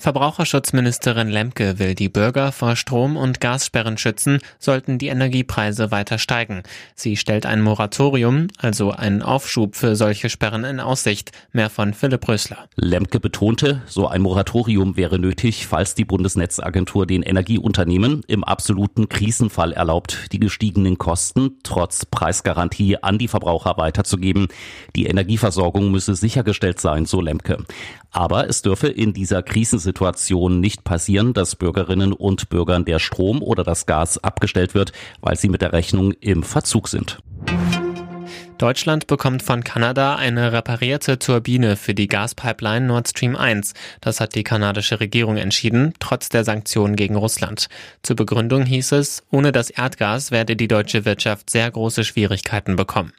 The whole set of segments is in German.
Verbraucherschutzministerin Lemke will die Bürger vor Strom- und Gassperren schützen, sollten die Energiepreise weiter steigen. Sie stellt ein Moratorium, also einen Aufschub für solche Sperren in Aussicht. Mehr von Philipp Rösler. Lemke betonte, so ein Moratorium wäre nötig, falls die Bundesnetzagentur den Energieunternehmen im absoluten Krisenfall erlaubt, die gestiegenen Kosten trotz Preisgarantie an die Verbraucher weiterzugeben. Die Energieversorgung müsse sichergestellt sein, so Lemke. Aber es dürfe in dieser Krisensituation nicht passieren, dass Bürgerinnen und Bürgern der Strom oder das Gas abgestellt wird, weil sie mit der Rechnung im Verzug sind. Deutschland bekommt von Kanada eine reparierte Turbine für die Gaspipeline Nord Stream 1. Das hat die kanadische Regierung entschieden, trotz der Sanktionen gegen Russland. Zur Begründung hieß es, ohne das Erdgas werde die deutsche Wirtschaft sehr große Schwierigkeiten bekommen.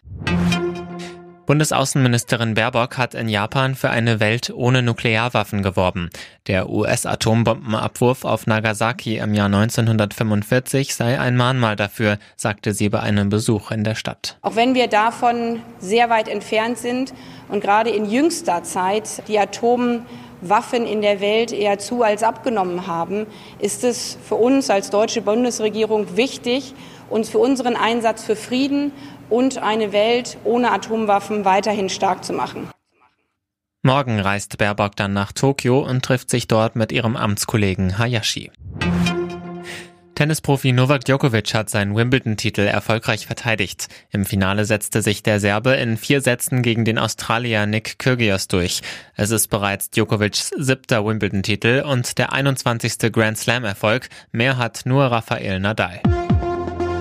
Bundesaußenministerin Baerbock hat in Japan für eine Welt ohne Nuklearwaffen geworben. Der US-Atombombenabwurf auf Nagasaki im Jahr 1945 sei ein Mahnmal dafür, sagte sie bei einem Besuch in der Stadt. Auch wenn wir davon sehr weit entfernt sind und gerade in jüngster Zeit die Atomwaffen in der Welt eher zu als abgenommen haben, ist es für uns als deutsche Bundesregierung wichtig, uns für unseren Einsatz für Frieden und eine Welt ohne Atomwaffen weiterhin stark zu machen. Morgen reist Baerbock dann nach Tokio und trifft sich dort mit ihrem Amtskollegen Hayashi. Tennisprofi Novak Djokovic hat seinen Wimbledon-Titel erfolgreich verteidigt. Im Finale setzte sich der Serbe in vier Sätzen gegen den Australier Nick Kyrgios durch. Es ist bereits Djokovics siebter Wimbledon-Titel und der 21. Grand Slam-Erfolg. Mehr hat nur Rafael Nadal.